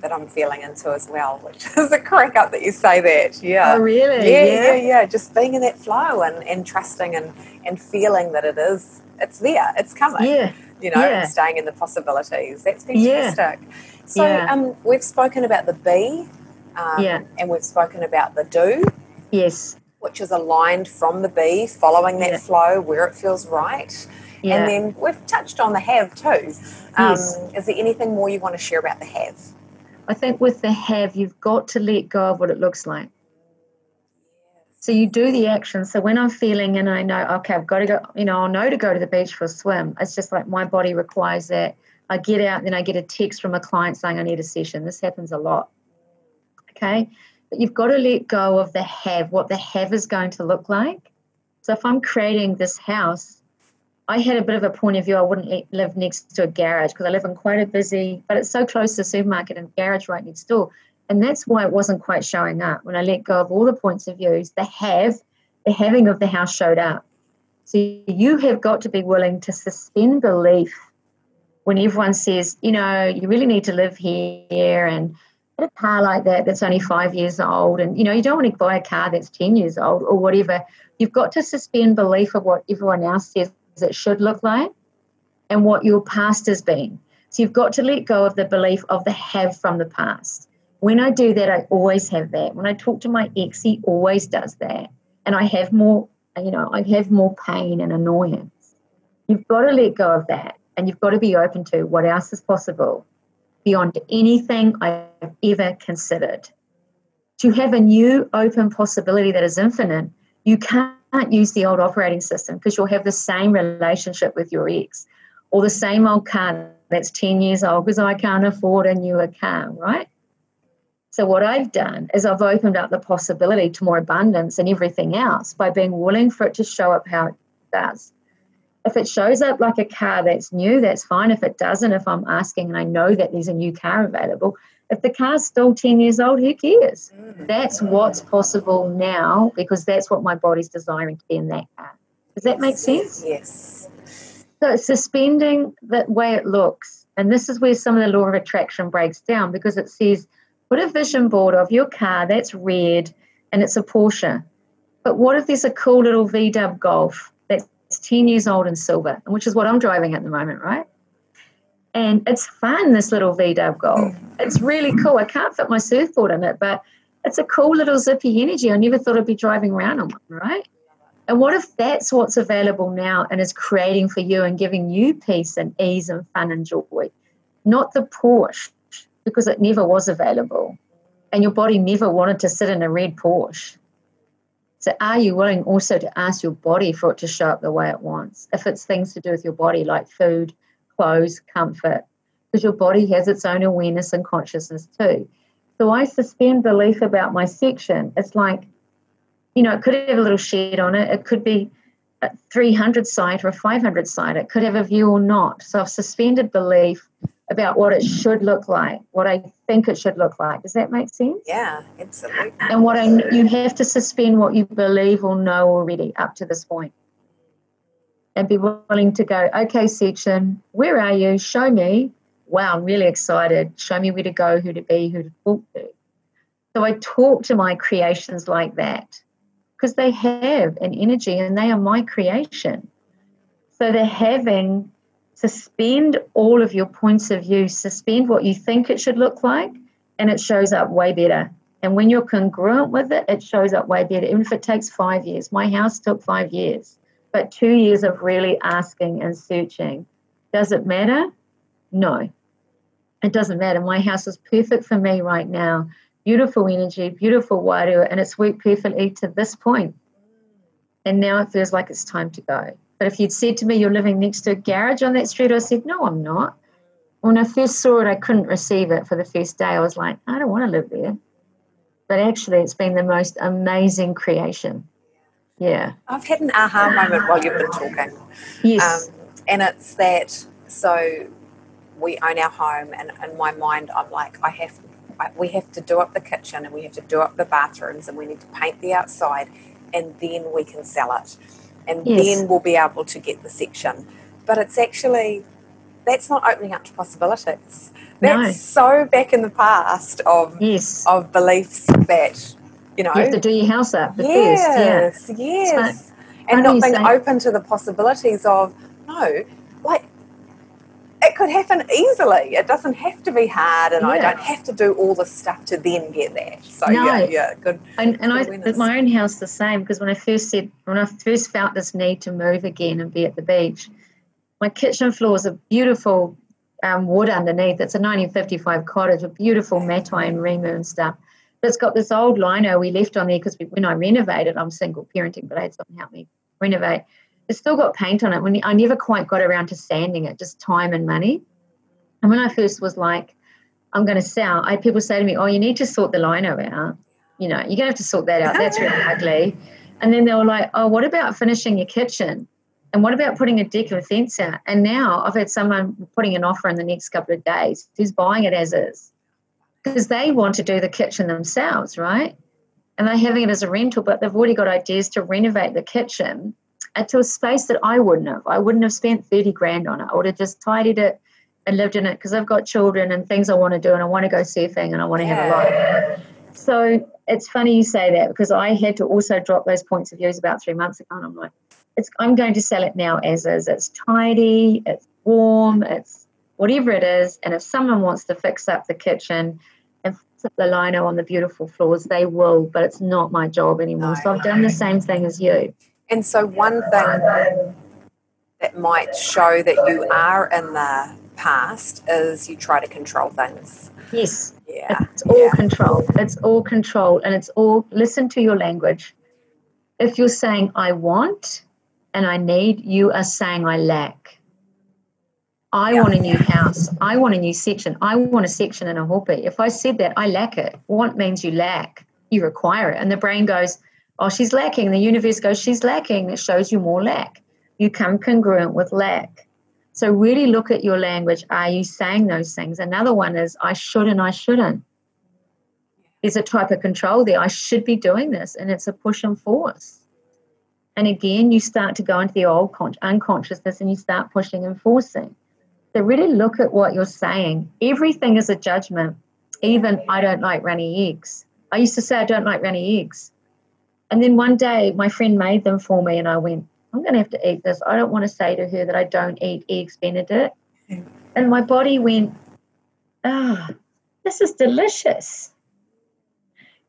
that I'm feeling into as well, which is a crack up that you say that. Yeah. Oh, really? Yeah, yeah, yeah, Just being in that flow and, and trusting and, and feeling that it is, it's there, it's coming. Yeah. You know, Yeah. staying in the possibilities. That's Yeah. So Yeah. um, we've spoken about the be, um, Yeah. and we've spoken about the do, Yes. which is aligned from the be, following that Yeah. flow where it feels right. Yeah. And then we've touched on the have too. Um, Yes. Is there anything more you want to share about the have? I think with the have, you've got to let go of what it looks like. So you do the action. So when I'm feeling and I know, okay, I've got to go, you know, I'll know to go to the beach for a swim. It's just like my body requires that. I get out and then I get a text from a client saying I need a session. This happens a lot. Okay. But you've got to let go of the have, what the have is going to look like. So if I'm creating this house, I had a bit of a point of view. I wouldn't live next to a garage because I live in quite a busy, but it's so close to the supermarket and garage right next door. And that's why it wasn't quite showing up. When I let go of all the points of views, the have, the having of the house showed up. So you have got to be willing to suspend belief when everyone says, you know, you really need to live here and get a car like that that's only five years old. And, you know, you don't want to buy a car that's 10 years old or whatever. You've got to suspend belief of what everyone else says it should look like and what your past has been. So you've got to let go of the belief of the have from the past. When I do that, I always have that. When I talk to my ex, he always does that. And I have more, you know, I have more pain and annoyance. You've got to let go of that. And you've got to be open to what else is possible beyond anything I've ever considered. To have a new open possibility that is infinite, you can't use the old operating system because you'll have the same relationship with your ex or the same old car that's 10 years old because I can't afford a newer car, right? So, what I've done is I've opened up the possibility to more abundance and everything else by being willing for it to show up how it does. If it shows up like a car that's new, that's fine. If it doesn't, if I'm asking and I know that there's a new car available, if the car's still 10 years old, who cares? Mm. That's what's possible now because that's what my body's desiring to be in that car. Does that make sense? Yes. So suspending the way it looks, and this is where some of the law of attraction breaks down because it says put a vision board of your car that's red and it's a Porsche. But what if there's a cool little VW Golf that's 10 years old and silver, and which is what I'm driving at the moment, right? And it's fun, this little VW Golf. Mm-hmm. It's really cool. I can't fit my surfboard in it, but it's a cool little zippy energy. I never thought I'd be driving around on one, right? And what if that's what's available now and is creating for you and giving you peace and ease and fun and joy? Not the Porsche, because it never was available. And your body never wanted to sit in a red Porsche. So, are you willing also to ask your body for it to show up the way it wants? If it's things to do with your body, like food, clothes, comfort, because your body has its own awareness and consciousness too. So, I suspend belief about my section. It's like, you know, it could have a little shed on it. It could be a 300 site or a 500 site. It could have a view or not. So I've suspended belief about what it should look like, what I think it should look like. Does that make sense? Yeah, absolutely. And what I you have to suspend what you believe or know already up to this point, and be willing to go. Okay, section, where are you? Show me. Wow, I'm really excited. Show me where to go, who to be, who to talk to. So I talk to my creations like that because they have an energy and they are my creation. So they're having suspend all of your points of view, suspend what you think it should look like, and it shows up way better. And when you're congruent with it, it shows up way better, even if it takes five years. My house took five years, but two years of really asking and searching. Does it matter? No, it doesn't matter. My house is perfect for me right now. Beautiful energy, beautiful water, and it's worked perfectly to this point. And now it feels like it's time to go. But if you'd said to me, you're living next to a garage on that street, I said, no, I'm not. When I first saw it, I couldn't receive it for the first day. I was like, I don't want to live there. But actually, it's been the most amazing creation. Yeah. I've had an aha moment while you've been talking. Yes. Um, and it's that, so we own our home, and in my mind, I'm like, I have, I, we have to do up the kitchen, and we have to do up the bathrooms, and we need to paint the outside, and then we can sell it and yes. then we'll be able to get the section. But it's actually that's not opening up to possibilities. That's no. so back in the past of yes. of beliefs that you know you have to do your house up yes, first. Yeah. Yes. So, and not being open to the possibilities of no, like it could happen easily. It doesn't have to be hard, and yeah. I don't have to do all the stuff to then get that. So no. yeah, yeah, good. And, and I, at my own house, the same because when I first said when I first felt this need to move again and be at the beach, my kitchen floor is a beautiful um, wood underneath. It's a 1955 cottage with beautiful matai and rimu and stuff. But it's got this old lino we left on there because when I renovated, I'm single parenting, but I had someone help me renovate it's still got paint on it. When I never quite got around to sanding it, just time and money. And when I first was like, I'm going to sell, I had people say to me, "Oh, you need to sort the lino out. You know, you're going to have to sort that out. That's really ugly." And then they were like, "Oh, what about finishing your kitchen? And what about putting a deck and fence out?" And now I've had someone putting an offer in the next couple of days who's buying it as is because they want to do the kitchen themselves, right? And they're having it as a rental, but they've already got ideas to renovate the kitchen to a space that I wouldn't have. I wouldn't have spent 30 grand on it. I would have just tidied it and lived in it because I've got children and things I want to do and I want to go surfing and I want to have a life. So it's funny you say that because I had to also drop those points of views about three months ago and I'm like, it's, I'm going to sell it now as is. It's tidy, it's warm, it's whatever it is. And if someone wants to fix up the kitchen and fix up the lino on the beautiful floors, they will, but it's not my job anymore. So I've done the same thing as you. And so, one thing that might show that you are in the past is you try to control things. Yes. Yeah. It's all yeah. control. It's all control. And it's all listen to your language. If you're saying, I want and I need, you are saying, I lack. I yeah. want a new house. I want a new section. I want a section in Ōhope. If I said that, I lack it. Want means you lack. You require it. And the brain goes, oh, she's lacking. The universe goes, she's lacking. It shows you more lack. You come congruent with lack. So really look at your language. Are you saying those things? Another one is, I should and I shouldn't. There's a type of control there. I should be doing this, and it's a push and force. And again, you start to go into the old con- unconsciousness and you start pushing and forcing. So really look at what you're saying. Everything is a judgment. Even I don't like runny eggs. I used to say I don't like runny eggs. And then one day, my friend made them for me, and I went, I'm going to have to eat this. I don't want to say to her that I don't eat eggs Benedict. And my body went, ah, oh, this is delicious.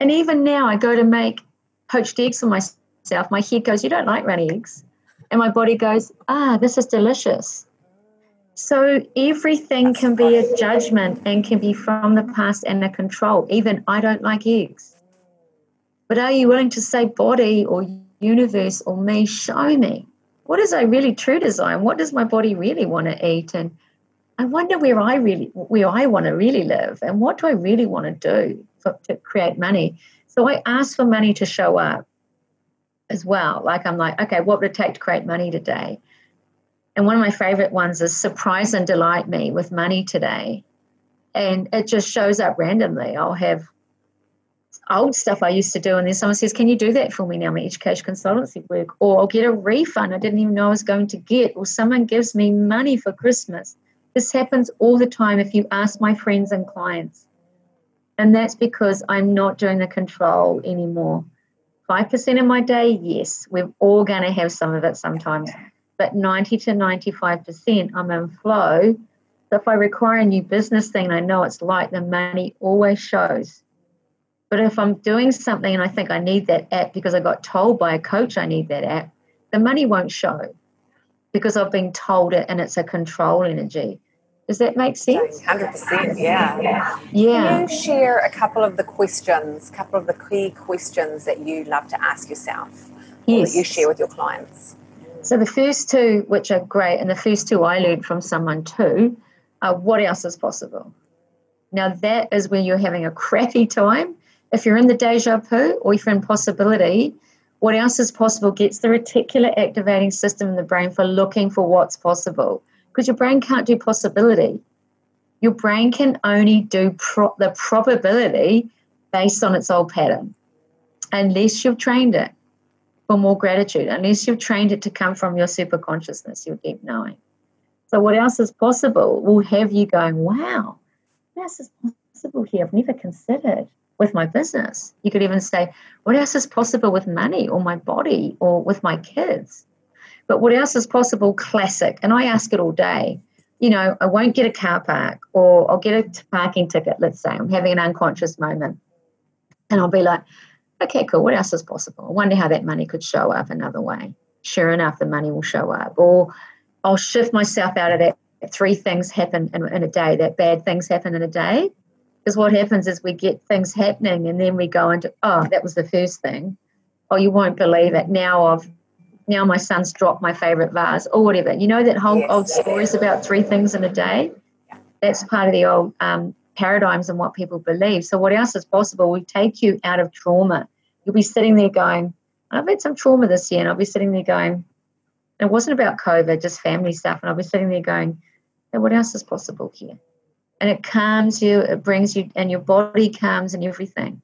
And even now, I go to make poached eggs for myself. My head goes, You don't like runny eggs. And my body goes, Ah, this is delicious. So everything can be a judgment and can be from the past and a control. Even I don't like eggs. But are you willing to say, body or universe or me, show me? What is I really true design? What does my body really want to eat? And I wonder where I really where I want to really live and what do I really want to do for, to create money. So I ask for money to show up as well. Like I'm like, okay, what would it take to create money today? And one of my favorite ones is surprise and delight me with money today. And it just shows up randomly. I'll have old stuff I used to do, and then someone says, Can you do that for me now, my education consultancy work? Or I'll get a refund I didn't even know I was going to get, or someone gives me money for Christmas. This happens all the time if you ask my friends and clients. And that's because I'm not doing the control anymore. 5% of my day, yes, we're all going to have some of it sometimes. But 90 to 95%, I'm in flow. So if I require a new business thing, I know it's like the money always shows But if I'm doing something and I think I need that app because I got told by a coach I need that app, the money won't show because I've been told it and it's a control energy. Does that make sense? 100%, yeah. Yeah. Can you share a couple of the questions, a couple of the key questions that you love to ask yourself or Yes. that you share with your clients? So the first two, which are great, and the first two I learned from someone too, are what else is possible? Now that is when you're having a crappy time. If you're in the deja vu or if you're in possibility, what else is possible gets the reticular activating system in the brain for looking for what's possible. Because your brain can't do possibility. Your brain can only do pro- the probability based on its old pattern, unless you've trained it for more gratitude, unless you've trained it to come from your super consciousness, your deep knowing. So, what else is possible will have you going, wow, else is possible here? I've never considered with my business. You could even say, what else is possible with money or my body or with my kids? But what else is possible? Classic. And I ask it all day. You know, I won't get a car park or I'll get a parking ticket, let's say. I'm having an unconscious moment. And I'll be like, okay, cool. What else is possible? I wonder how that money could show up another way. Sure enough, the money will show up. Or I'll shift myself out of that. Three things happen in, in a day, that bad things happen in a day. Because what happens is we get things happening and then we go into, oh, that was the first thing. Oh, you won't believe it. Now I've now my son's dropped my favorite vase or whatever. You know that whole Yes. old stories about three things in a day? That's part of the old um, paradigms and what people believe. So what else is possible? We take you out of trauma. You'll be sitting there going, I've had some trauma this year, and I'll be sitting there going, it wasn't about COVID, just family stuff. And I'll be sitting there going, "Hey, what else is possible here? And it calms you, it brings you, and your body calms and everything.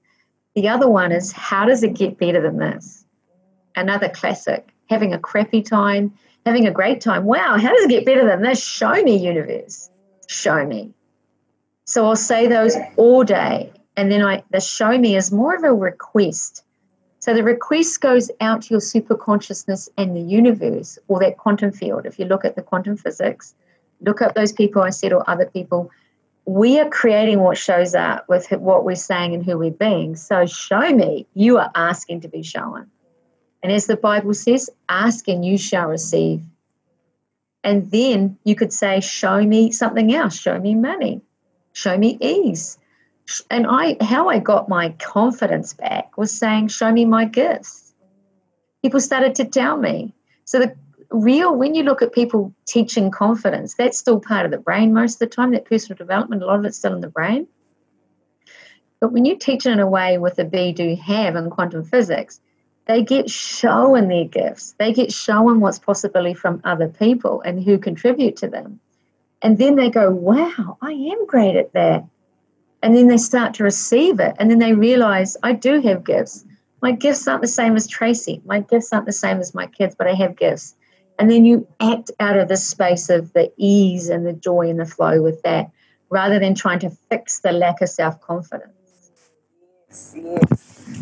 The other one is, how does it get better than this? Another classic, having a crappy time, having a great time. Wow, how does it get better than this? Show me, universe. Show me. So I'll say those all day. And then I the show me is more of a request. So the request goes out to your super consciousness and the universe or that quantum field. If you look at the quantum physics, look up those people I said or other people. We are creating what shows up with what we're saying and who we're being. So show me. You are asking to be shown. And as the Bible says, ask and you shall receive. And then you could say, show me something else. Show me money. Show me ease. And I, how I got my confidence back was saying, show me my gifts. People started to tell me. So the real, when you look at people teaching confidence, that's still part of the brain most of the time. That personal development, a lot of it's still in the brain. But when you teach it in a way with the be, do, have in quantum physics, they get shown their gifts. They get shown what's possibility from other people and who contribute to them. And then they go, wow, I am great at that. And then they start to receive it. And then they realize, I do have gifts. My gifts aren't the same as Tracy. My gifts aren't the same as my kids, but I have gifts. And then you act out of this space of the ease and the joy and the flow with that rather than trying to fix the lack of self confidence. Yes. Yes.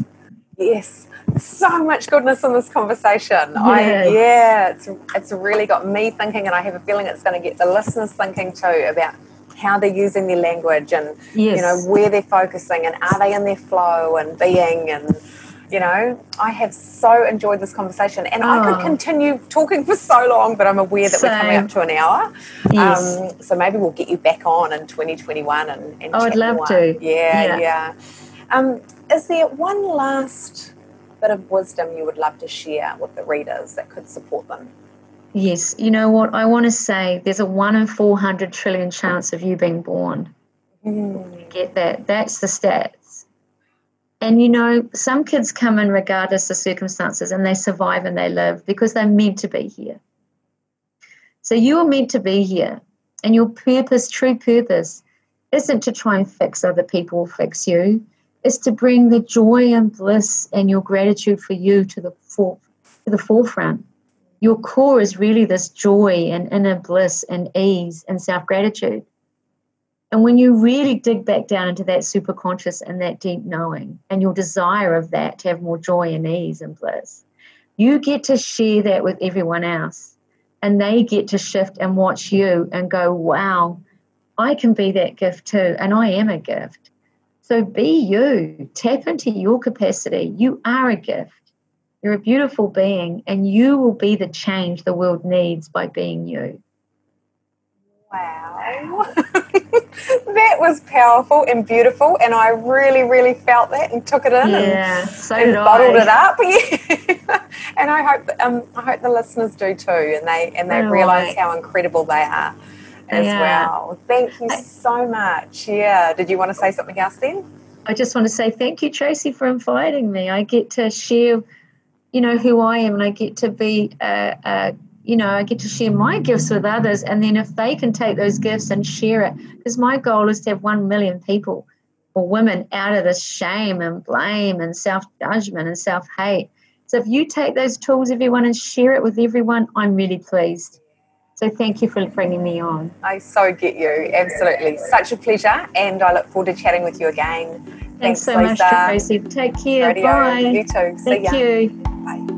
Yes, so much goodness in this conversation. I Yeah. yeah, it's it's really got me thinking and I have a feeling it's going to get the listeners thinking too about how they're using their language and you know where they're focusing and are they in their flow and being and you know I have so enjoyed this conversation and I could Oh. continue talking for so long but I'm aware that we're coming up to an hour Yes. um, so maybe we'll get you back on in 2021 and, and I would love more. to. yeah Yeah. yeah um, is there one last bit of wisdom you would love to share with the readers that could support them? Yes, you know what? I want to say there's a one in 400 trillion chance of you being born. Get that? That's the stats. And you know, some kids come in regardless of circumstances and they survive and they live because they're meant to be here. So you are meant to be here. And your purpose, true purpose, isn't to try and fix other people or fix you. It's to bring the joy and bliss and your gratitude for you to the fore, to the forefront your core is really this joy and inner bliss and ease and self gratitude. And when you really dig back down into that super conscious and that deep knowing and your desire of that to have more joy and ease and bliss, you get to share that with everyone else. And they get to shift and watch you and go, wow, I can be that gift too. And I am a gift. So be you, tap into your capacity. You are a gift. You're a beautiful being, and you will be the change the world needs by being you. Wow. That was powerful and beautiful, and I really, really felt that and took it in yeah, and, so and bottled it up. Yeah. and I hope um, I hope the listeners do too, and they and they realise how incredible they are as yeah. well. Thank you so much. Yeah. Did you want to say something else then? I just want to say thank you, Tracy, for inviting me. I get to share, you know, who I am, and I get to be, uh, uh, you know, I get to share my gifts with others. And then if they can take those gifts and share it, because my goal is to have one million people or women out of this shame and blame and self judgment and self hate. So if you take those tools, everyone, and share it with everyone, I'm really pleased. So thank you for bringing me on. I so get you. Absolutely. Such a pleasure. And I look forward to chatting with you again. Thanks, Thanks so Lisa. much, Tracy. Take care. Radio. Bye. You too. Thank you.